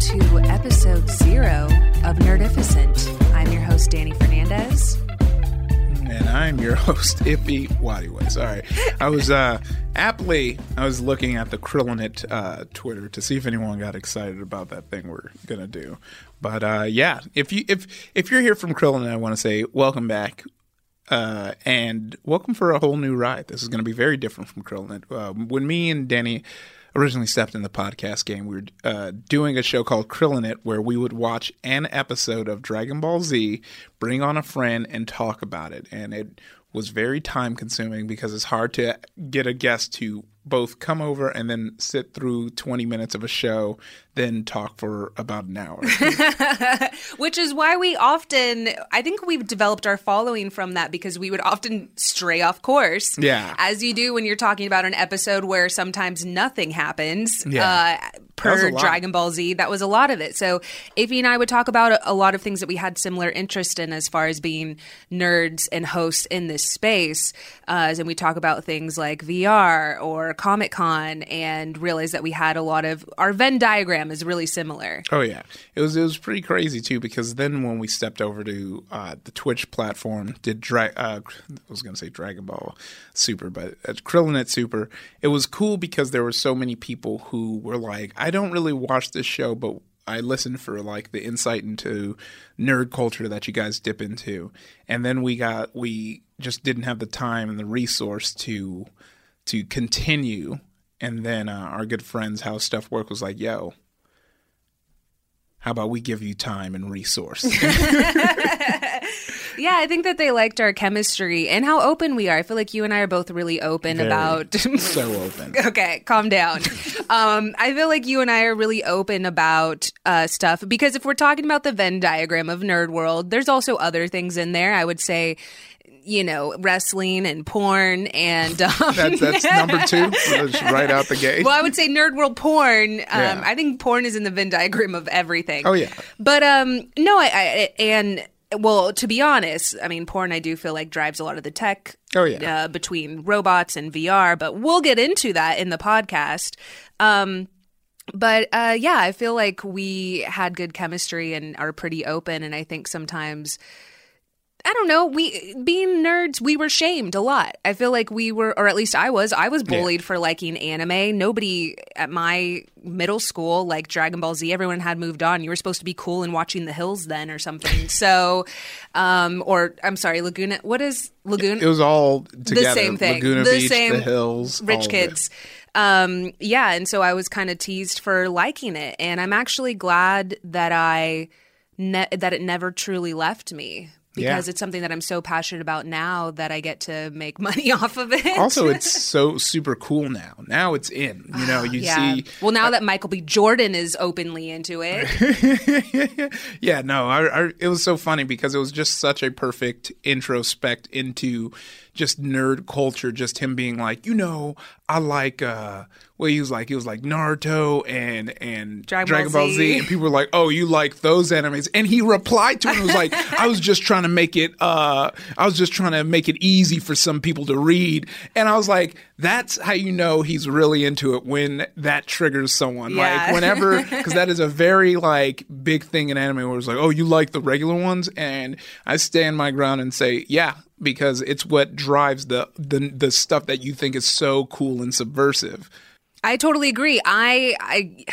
To episode zero of Nerdificent. I'm your host, Dani Fernandez. And I'm your host, Ify Nwadiwe. Sorry. I was uh, aptly, I was looking at the Krillinit uh, Twitter to see if anyone got excited about that thing we're going to do. But uh, yeah, if, you, if, if you're here from Krillinit, I want to say welcome back. Uh, and welcome for a whole new ride. This is going to be very different from Krillinit. Uh, when me and Dani originally stepped in the podcast game, we were uh, doing a show called Krillinit where we would watch an episode of Dragon Ball Z, bring on a friend, and talk about it. And it was very time consuming because it's hard to get a guest to both come over and then sit through 20 minutes of a show, then talk for about an hour. Which is why we often, I think we've developed our following from that because we would often stray off course. Yeah. As you do when you're talking about an episode where sometimes nothing happens. Yeah. Uh, per. Dragon Ball Z, that was a lot of it. So, Ify and I would talk about a, a lot of things that we had similar interest in as far as being nerds and hosts in this space. Uh, and we talk about things like VR or Comic Con and realized that we had a lot of our Venn diagram is really similar. Oh yeah, it was it was pretty crazy too because then when we stepped over to uh, the Twitch platform, did dra- uh, I was going to say Dragon Ball Super, but uh, Krillinit Super, it was cool because there were so many people who were like, I don't really watch this show, but I listen for like the insight into nerd culture that you guys dip into, and then we got we just didn't have the time and the resource to to continue. And then uh, our good friends, How Stuff Work, was like, "Yo, how about we give you time and resource? Yeah, I think that they liked our chemistry and how open we are. I feel like you and I are both really open Very. about. so open. okay, calm down. um, I feel like you and I are really open about uh, stuff because if we're talking about the Venn diagram of nerd world, there's also other things in there. I would say, you know, wrestling and porn and um, That's that's number two. Right out the gate. well, I would say nerd world porn. Um, Yeah. I think porn is in the Venn diagram of everything. Oh, yeah. but um, no, I, I and well, to be honest, I mean, porn I do feel like drives a lot of the tech. Oh, yeah. uh, between robots and VR, but we'll get into that in the podcast. Um, but uh, yeah, I feel like we had good chemistry and are pretty open, and I think sometimes. I don't know. We being nerds, we were shamed a lot. I feel like we were, or at least I was. I was bullied for liking anime. Nobody at my middle school liked Dragon Ball Z. Everyone had moved on. You were supposed to be cool and watching The Hills then, or something. so, um, or I'm sorry, Laguna. What is Laguna? It was all together. the same thing. Laguna the Beach, same the hills, rich kids. Um, yeah, and so I was kind of teased for liking it, and I'm actually glad that I ne- that it never truly left me because Yeah. it's something that I'm so passionate about now that I get to make money off of it. Also, it's so super cool now. Now it's in. You know, you yeah. see. well, now that Michael B. Jordan is openly into it, Yeah, no, I, I, it was so funny because it was just such a perfect introspect into just nerd culture. Just him being like, you know, I like. uh well, he was like, he was like Naruto and and Dragon Ball Z. Z, and people were like, "Oh, you like those animes?" And he replied to it and was like, "I was just trying to make it, uh, I was just trying to make it easy for some people to read." And I was like, "That's how you know he's really into it when that triggers someone." Yeah. Like whenever, because that is a very like big thing in anime where it's like, "Oh, you like the regular ones?" And I stand my ground and say, "Yeah." Because it's what drives the, the the stuff that you think is so cool and subversive. I totally agree. I, I,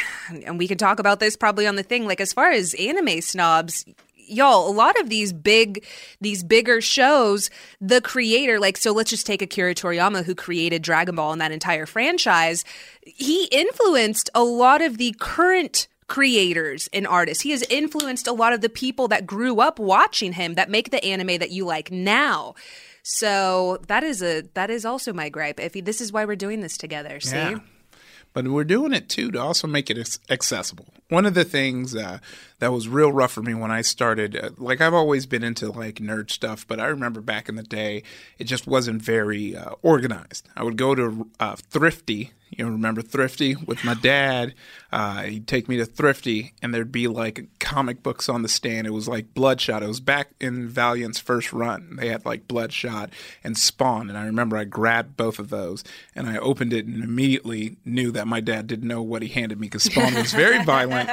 and we can talk about this probably on the thing. Like as far as anime snobs, y'all, a lot of these big, these bigger shows, the creator, like, so let's just take Akira Toriyama, who created Dragon Ball and that entire franchise. He influenced a lot of the current creators and artists. He has influenced a lot of the people that grew up watching him that make the anime that you like now. So that is a that is also my gripe. If he, this is why we're doing this together, see? Yeah. But we're doing it too to also make it accessible. One of the things uh, that was real rough for me when I started, uh, like I've always been into like nerd stuff, but I remember back in the day, it just wasn't very uh, organized. I would go to uh, Thrifty. You know, remember Thrifty with my dad? Uh, he'd take me to Thrifty, and there'd be like comic books on the stand. It was like Bloodshot. It was back in Valiant's first run. They had like Bloodshot and Spawn, and I remember I grabbed both of those and I opened it and immediately knew that my dad didn't know what he handed me because Spawn was very violent.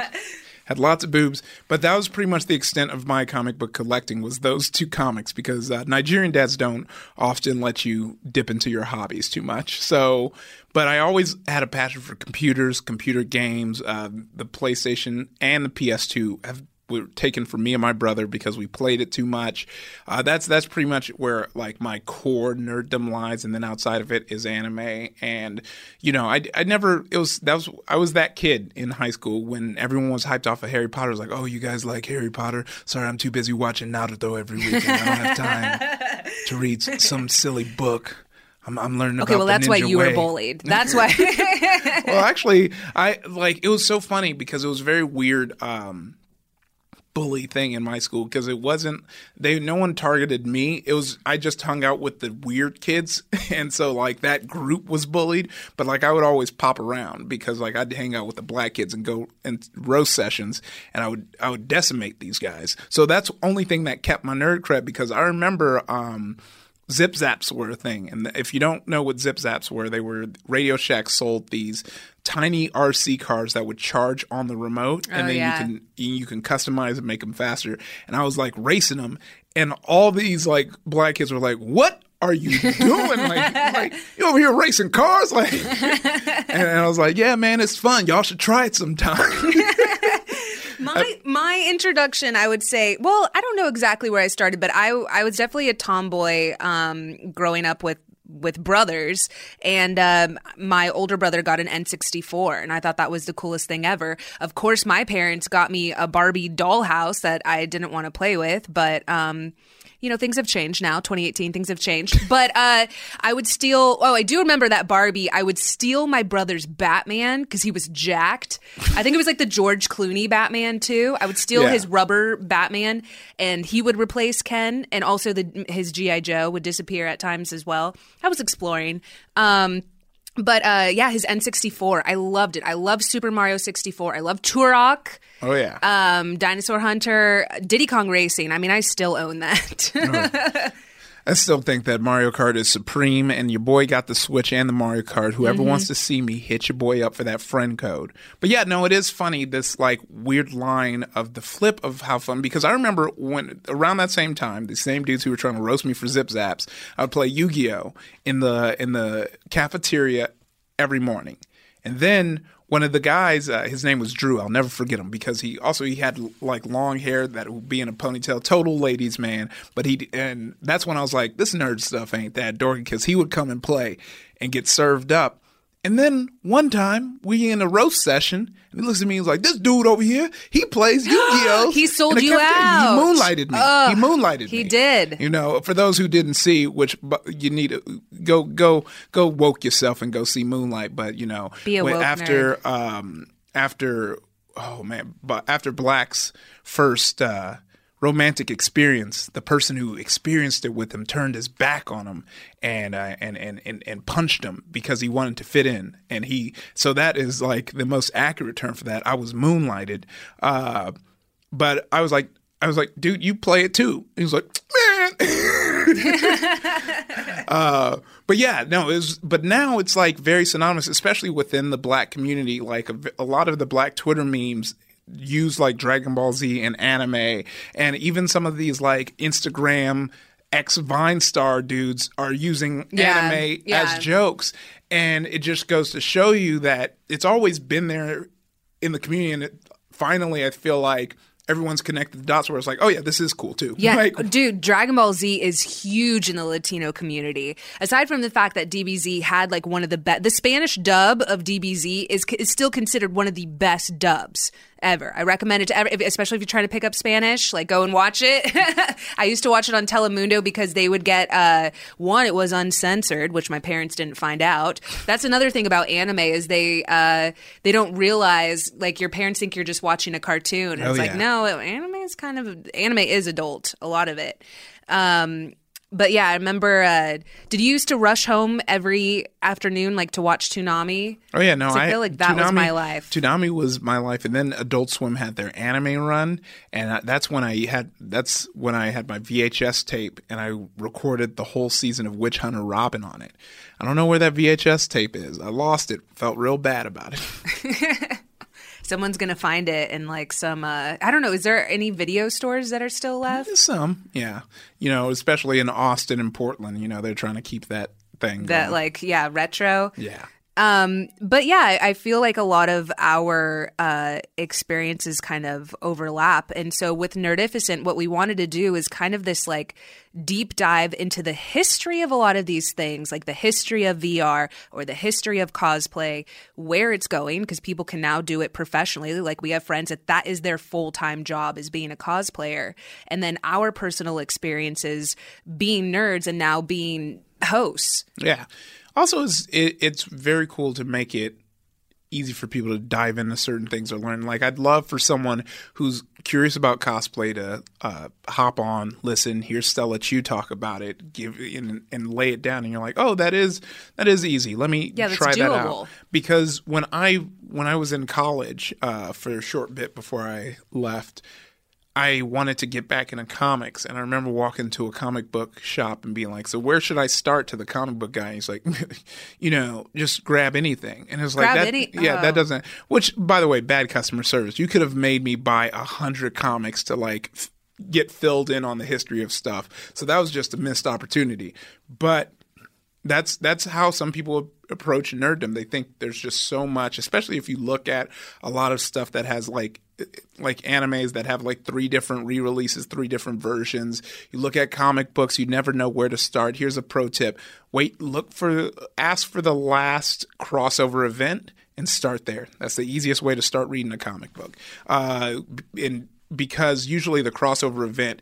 Had lots of boobs, but that was pretty much the extent of my comic book collecting was those two comics because uh, Nigerian dads don't often let you dip into your hobbies too much. So, but I always had a passion for computers, computer games. Uh, the PlayStation and the PS2 have were taken from me and my brother because we played it too much. Uh, that's that's pretty much where like my core nerddom lies, and then outside of it is anime. And you know, I, I never it was that was I was that kid in high school when everyone was hyped off of Harry Potter. It was like, oh, you guys like Harry Potter? Sorry, I'm too busy watching Naruto every weekend. I don't have time to read some silly book. I'm, I'm learning Okay, well, that's why you way. were bullied. That's why. well, actually, I like it was so funny because it was very weird. Um, bully thing in my school because it wasn't they no one targeted me. It was i just hung out with the weird kids and so like that group was bullied but like i would always pop around because like i'd hang out with the black kids and go and roast sessions and i would i would decimate these guys. So that's only thing that kept my nerd cred because i remember um Zip Zaps were a thing, and if you don't know what Zip Zaps were, they were Radio Shack sold these tiny RC cars that would charge on the remote, and Oh, then yeah. you can you can customize and make them faster. And I was like racing them, and all these like black kids were like, "What are you doing? like, like you over here racing cars?" Like, and I was like, "Yeah, man, it's fun. Y'all should try it sometime." My my introduction, I would say, well, I don't know exactly where I started, but I I was definitely a tomboy um, growing up with with brothers, and um, my older brother got an N64, and I thought that was the coolest thing ever. Of course, my parents got me a Barbie dollhouse that I didn't want to play with, but. Um, you know, things have changed now. 2018, things have changed. But uh, I would steal. Oh, I do remember that Barbie. I would steal my brother's Batman because he was jacked. I think it was like the George Clooney Batman too. I would steal Yeah. his rubber Batman, and he would replace Ken, and also the his GI Joe would disappear at times as well. I was exploring. Um, but uh, yeah, his N64. I loved it. I love Super Mario 64. I love Turok. oh yeah. Um, Dinosaur Hunter, Diddy Kong Racing. I mean, I still own that. I still think that Mario Kart is supreme, and your boy got the Switch and the Mario Kart. Whoever Mm-hmm. wants to see me, hit your boy up for that friend code. But yeah, no, it is funny this like weird line of the flip of how fun. Because I remember when around that same time, the same dudes who were trying to roast me for Zip Zaps, I would play Yu Gi Oh in the in the cafeteria every morning, and then one of the guys, uh, his name was Drew. I'll never forget him because he also he had like long hair that would be in a ponytail, total ladies man. But he and that's when I was like, this nerd stuff ain't that dorky because he would come and play and get served up. And then one time we in a roast session, and he looks at me and he's like, "This dude over here, he plays Yu-Gi-Oh." He sold you out. He moonlighted me. he moonlighted he me. He did. You know, for those who didn't see, which you need to go go go woke yourself and go see Moonlight. But you know, Be a when- after um after oh man, but after Black's first uh romantic experience, the person who experienced it with him turned his back on him and uh, and, and and and punched him because he wanted to fit in. And he so that is like the most accurate term for that. I was moonlighted. Uh but I was like I was like, dude, you play it too. He was like, man. uh, but yeah, no, it was. But now it's like very synonymous, especially within the black community. Like a, a lot of the black Twitter memes use like Dragon Ball Z and anime, and even some of these like Instagram ex Vine star dudes are using Yeah, anime yeah. as jokes, and it just goes to show you that it's always been there in the community, and it, finally, I feel like everyone's connected the dots where it's like, oh yeah, this is cool too. Yeah, Like, dude, Dragon Ball Z is huge in the Latino community. Aside from the fact that DBZ had like one of the best, the Spanish dub of DBZ is is still considered one of the best dubs ever. I recommend it to every, especially if you're trying to pick up Spanish, like go and watch it. I used to watch it on Telemundo because they would get uh, one, it was uncensored, which my parents didn't find out. That's another thing about anime is they uh, they don't realize like your parents think you're just watching a cartoon. And Oh, it's like no, anime is kind of anime is adult, a lot of it. Um, but yeah, I remember. Uh, did you used to rush home every afternoon, like to watch Toonami? Oh yeah, no, I feel like that was my life. Toonami was my life, and then Adult Swim had their anime run, and I, that's when I had that's when I had my VHS tape, and I recorded the whole season of Witch Hunter Robin on it. I don't know where that VHS tape is. I lost it. Felt real bad about it. Someone's gonna find it in like some. Uh, I don't know. Is there any video stores that are still left? Some, yeah, you know, especially in Austin and Portland. You know, they're trying to keep that thing. That going. like yeah, retro. yeah. Um, but yeah, I feel like a lot of our uh, experiences kind of overlap. And so with Nerdificent, what we wanted to do is kind of this like deep dive into the history of a lot of these things, like the history of VR or the history of cosplay, where it's going, because people can now do it professionally. Like we have friends that that is their full time job is being a cosplayer. And then our personal experiences being nerds and now being hosts. Yeah. Also, it's, it, it's very cool to make it easy for people to dive into certain things or learn. Like, I'd love for someone who's curious about cosplay to uh, hop on, listen, hear Stella Chu talk about it, give and, and lay it down, and you're like, oh, that is that is easy. Let me Yeah, try that out. Because when I when I was in college uh, for a short bit before I left. I wanted to get back into comics, and I remember walking to a comic book shop and being like, "So where should I start?" To the comic book guy, he's like, "You know, just grab anything." And it's like that, any- yeah, oh. that doesn't. Which, by the way, bad customer service. You could have made me buy a hundred comics to like f- get filled in on the history of stuff. So that was just a missed opportunity. But that's that's how some people approach nerddom. They think there's just so much, especially if you look at a lot of stuff that has like like animes that have like three different re-releases, three different versions. You look at comic books, you never know where to start. Here's a pro tip. Wait, look for ask for the last crossover event and start there. That's the easiest way to start reading a comic book. Uh and because usually the crossover event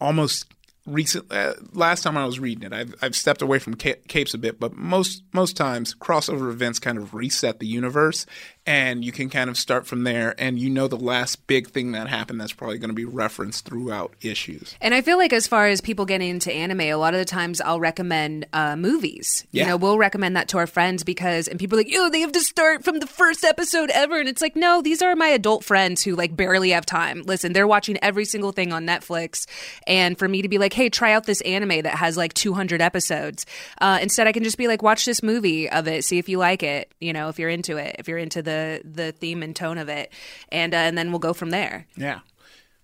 almost recent uh, last time I was reading it, I've I've stepped away from ca- capes a bit, but most most times crossover events kind of reset the universe, and you can kind of start from there, and you know the last big thing that happened that's probably going to be referenced throughout issues. And I feel like as far as people getting into anime, a lot of the times I'll recommend uh, movies. You know, we'll recommend that to our friends because, and people are like, oh, they have to start from the first episode ever. And it's like, no, these are my adult friends who like barely have time. Listen, they're watching every single thing on Netflix. And for me to be like, hey, try out this anime that has like 200 episodes. Uh, instead, I can just be like, watch this movie of it, see if you like it, you know, if you're into it, if you're into the, the theme and tone of it. And, uh, and then we'll go from there. Yeah.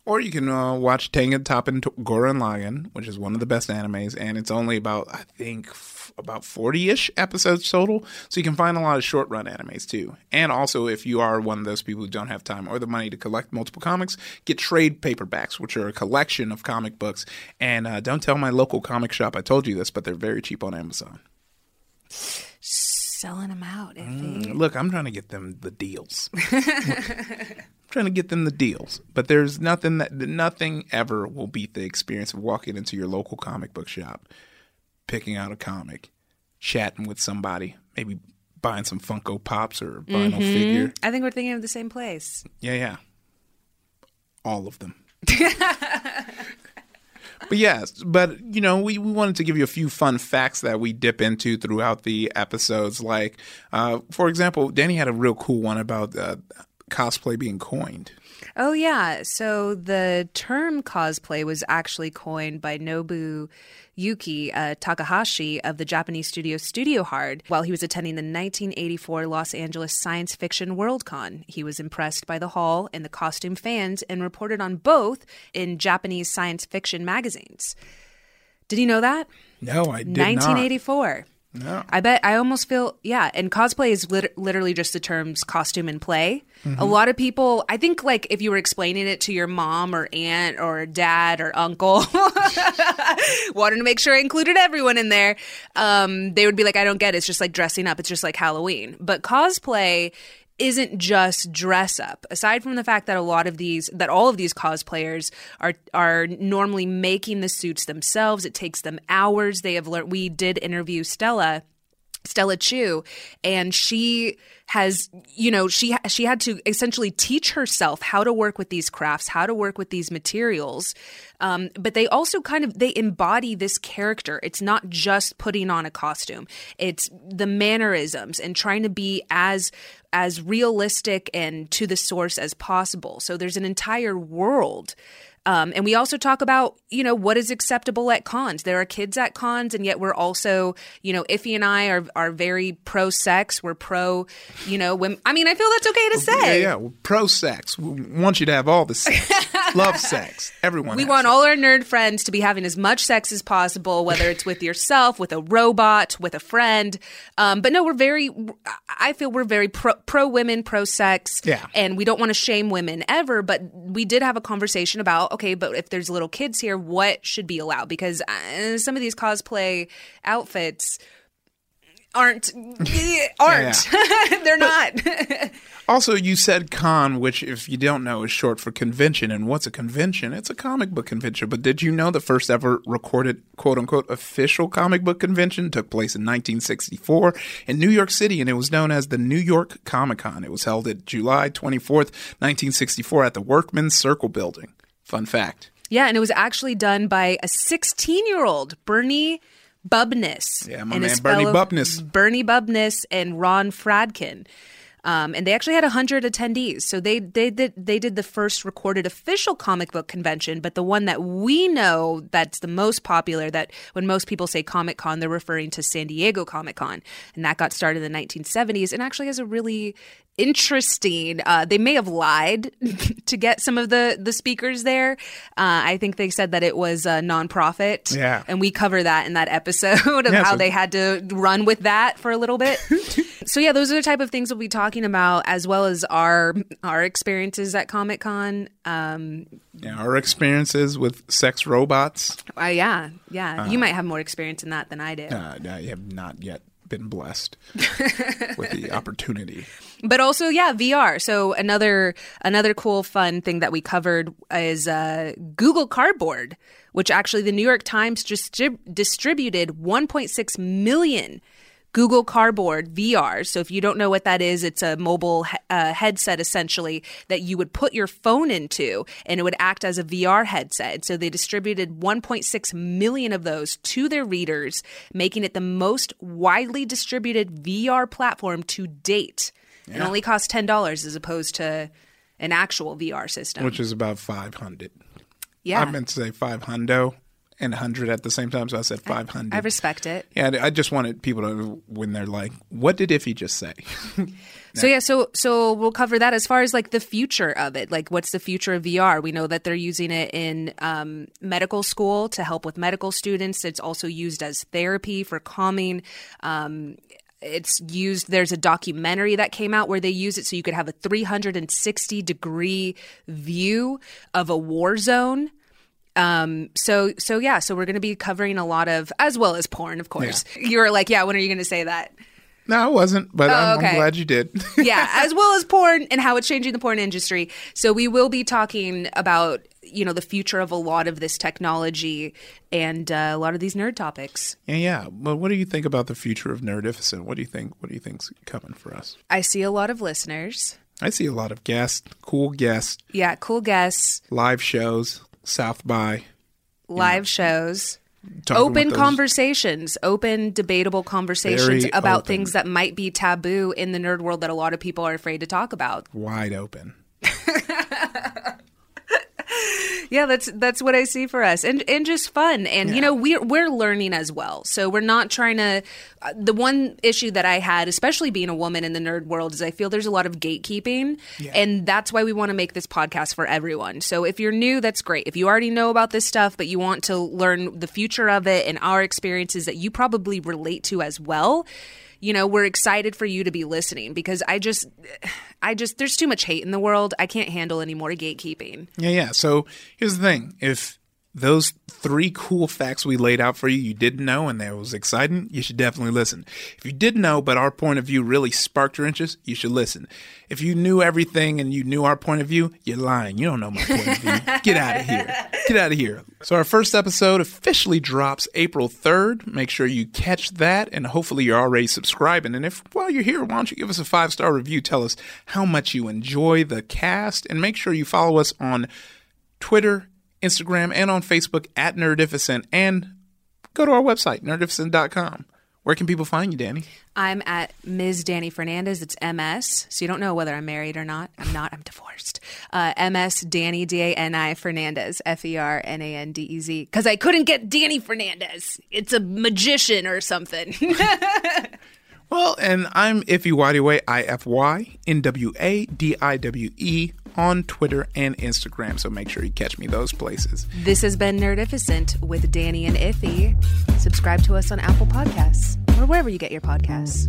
Or you can uh, watch Tengen Toppan to- Gurren Lagann, which is one of the best animes, and it's only about I think f- about forty ish episodes total. So you can find a lot of short run animes too. And also, if you are one of those people who don't have time or the money to collect multiple comics, get trade paperbacks, which are a collection of comic books. And uh, don't tell my local comic shop I told you this, but they're very cheap on Amazon. Selling them out. Ify. Mm, look, I'm trying to get them the deals. I'm trying to get them the deals. But there's nothing that nothing ever will beat the experience of walking into your local comic book shop, picking out a comic, chatting with somebody, maybe buying some Funko Pops or a vinyl mm-hmm. figure. I think we're thinking of the same place. Yeah, yeah. All of them. but yes, but you know, we, we wanted to give you a few fun facts that we dip into throughout the episodes. Like, uh, for example, Dani had a real cool one about uh, cosplay being coined. Oh, yeah. So the term cosplay was actually coined by Nobu Yuki uh, Takahashi of the Japanese studio Studio Hard while he was attending the 1984 Los Angeles Science Fiction Worldcon. He was impressed by the hall and the costume fans and reported on both in Japanese science fiction magazines. Did you know that? No, I did 1984. I bet I almost feel yeah, and cosplay is lit- literally just the terms costume and play. Mm-hmm. A lot of people, I think, like if you were explaining it to your mom or aunt or dad or uncle, wanted to make sure I included everyone in there, um, they would be like, "I don't get it. It's just like dressing up. It's just like Halloween." But cosplay isn't just dress up. Aside from the fact that a lot of these that all of these cosplayers are are normally making the suits themselves, it takes them hours. They have learned we did interview Stella Stella Chu, and she has, you know, she she had to essentially teach herself how to work with these crafts, how to work with these materials. Um, but they also kind of they embody this character. It's not just putting on a costume; it's the mannerisms and trying to be as as realistic and to the source as possible. So there's an entire world. Um, and we also talk about, you know, what is acceptable at cons. There are kids at cons, and yet we're also, you know, Ify and I are are very pro sex. We're pro, you know, women. I mean, I feel that's okay to say. Yeah, yeah. Well, pro sex. We want you to have all the sex. Love sex. Everyone. We want all our nerd friends to be having as much sex as possible, whether it's with yourself, with a robot, with a friend. Um, but no, we're very. I feel we're very pro, pro women, pro sex. Yeah. and we don't want to shame women ever. But we did have a conversation about okay, but if there's little kids here, what should be allowed? Because uh, some of these cosplay outfits aren't aren't they're not. Also, you said con, which, if you don't know, is short for convention. And what's a convention? It's a comic book convention. But did you know the first ever recorded quote unquote official comic book convention took place in 1964 in New York City, and it was known as the New York Comic Con. It was held at July 24th, 1964, at the Workmen's Circle Building. Fun fact. Yeah, and it was actually done by a 16 year old, Bernie Bubnis. Yeah, my and man Bernie Bubnis. Bernie Bubnis and Ron Fradkin. Um, and they actually had 100 attendees. So they, they, did, they did the first recorded official comic book convention, but the one that we know that's the most popular, that when most people say Comic Con, they're referring to San Diego Comic Con. And that got started in the 1970s and actually has a really interesting. Uh, they may have lied to get some of the the speakers there. Uh, I think they said that it was a nonprofit. Yeah. and we cover that in that episode of Yeah, how so- they had to run with that for a little bit. so yeah, those are the type of things we'll be talking about, as well as our our experiences at Comic Con. Um, Yeah, our experiences with sex robots. uh, yeah, yeah, you might have more experience in that than I do. Uh, I have not yet been blessed with the opportunity. but also yeah vr so another another cool fun thing that we covered is uh, google cardboard which actually the new york times just distributed 1.6 million Google Cardboard VR. So if you don't know what that is, it's a mobile he- uh, headset essentially that you would put your phone into and it would act as a VR headset. So they distributed 1.6 million of those to their readers, making it the most widely distributed VR platform to date. It only costs $10 as opposed to an actual VR system. which is about 500. yeah. I meant to say 500 and 100 at the same time, so I said 500. I respect it. yeah, I just wanted people to, when they're like, what did Ify just say? So yeah, so so we'll cover that as far as like the future of it. Like, what's the future of VR? We know that they're using it in um, medical school to help with medical students. It's also used as therapy for calming. Um, it's used. There's a documentary that came out where they use it so you could have a 360 degree view of a war zone. Um, so so yeah, so we're going to be covering a lot of as well as porn, of course. You were like, yeah, when are you going to say that? No, I wasn't, but Oh, I'm, okay. I'm glad you did. yeah, as well as porn and how it's changing the porn industry. So we will be talking about you know the future of a lot of this technology and uh, a lot of these nerd topics. yeah, yeah. Well, what do you think about the future of Nerdificent? What do you think? What do you think's coming for us? I see a lot of listeners. I see a lot of guests, cool guests, Yeah, cool guests, live shows, South by, live shows. open conversations, open debatable conversations Very about open. things that might be taboo in the nerd world that a lot of people are afraid to talk about. wide open. Yeah, that's that's what I see for us, and and just fun, and you know we're we're learning as well. So we're not trying to. Uh, the one issue that I had, especially being a woman in the nerd world, is I feel there's a lot of gatekeeping, and that's why we want to make this podcast for everyone. So if you're new, that's great. If you already know about this stuff, but you want to learn the future of it and our experiences that you probably relate to as well. You know, we're excited for you to be listening because I just, I just, there's too much hate in the world. I can't handle any more gatekeeping. Yeah, yeah. So here's the thing: if those three cool facts we laid out for you, you didn't know, and that was exciting, you should definitely listen. If you did know, but our point of view really sparked your interest, you should listen. If you knew everything and you knew our point of view, you're lying. You don't know my point of view. Get out of here. Get out of here. So our first episode officially drops April 3rd. Make sure you catch that, and hopefully you're already subscribing. And if while you're here, why don't you give us a five star review? Tell us how much you enjoy the cast, and make sure you follow us on Twitter, Instagram, and on Facebook at Nerdificent, and go to our website, nerdificent.com. Where can people find you, Dani? I'm at Ms. Dani Fernandez. It's MS. So you don't know whether I'm married or not. I'm not. I'm divorced. Uh, MS Dani, D A N I Fernandez, F E R N A N D E Z. Because I couldn't get Dani Fernandez. It's a magician or something. Well, and I'm Ify Nwadiwe, I F Y N W A D I W E on Twitter and Instagram. So make sure you catch me those places. this has been Nerdificent with Dani and Ify. Subscribe to us on Apple Podcasts or wherever you get your podcasts.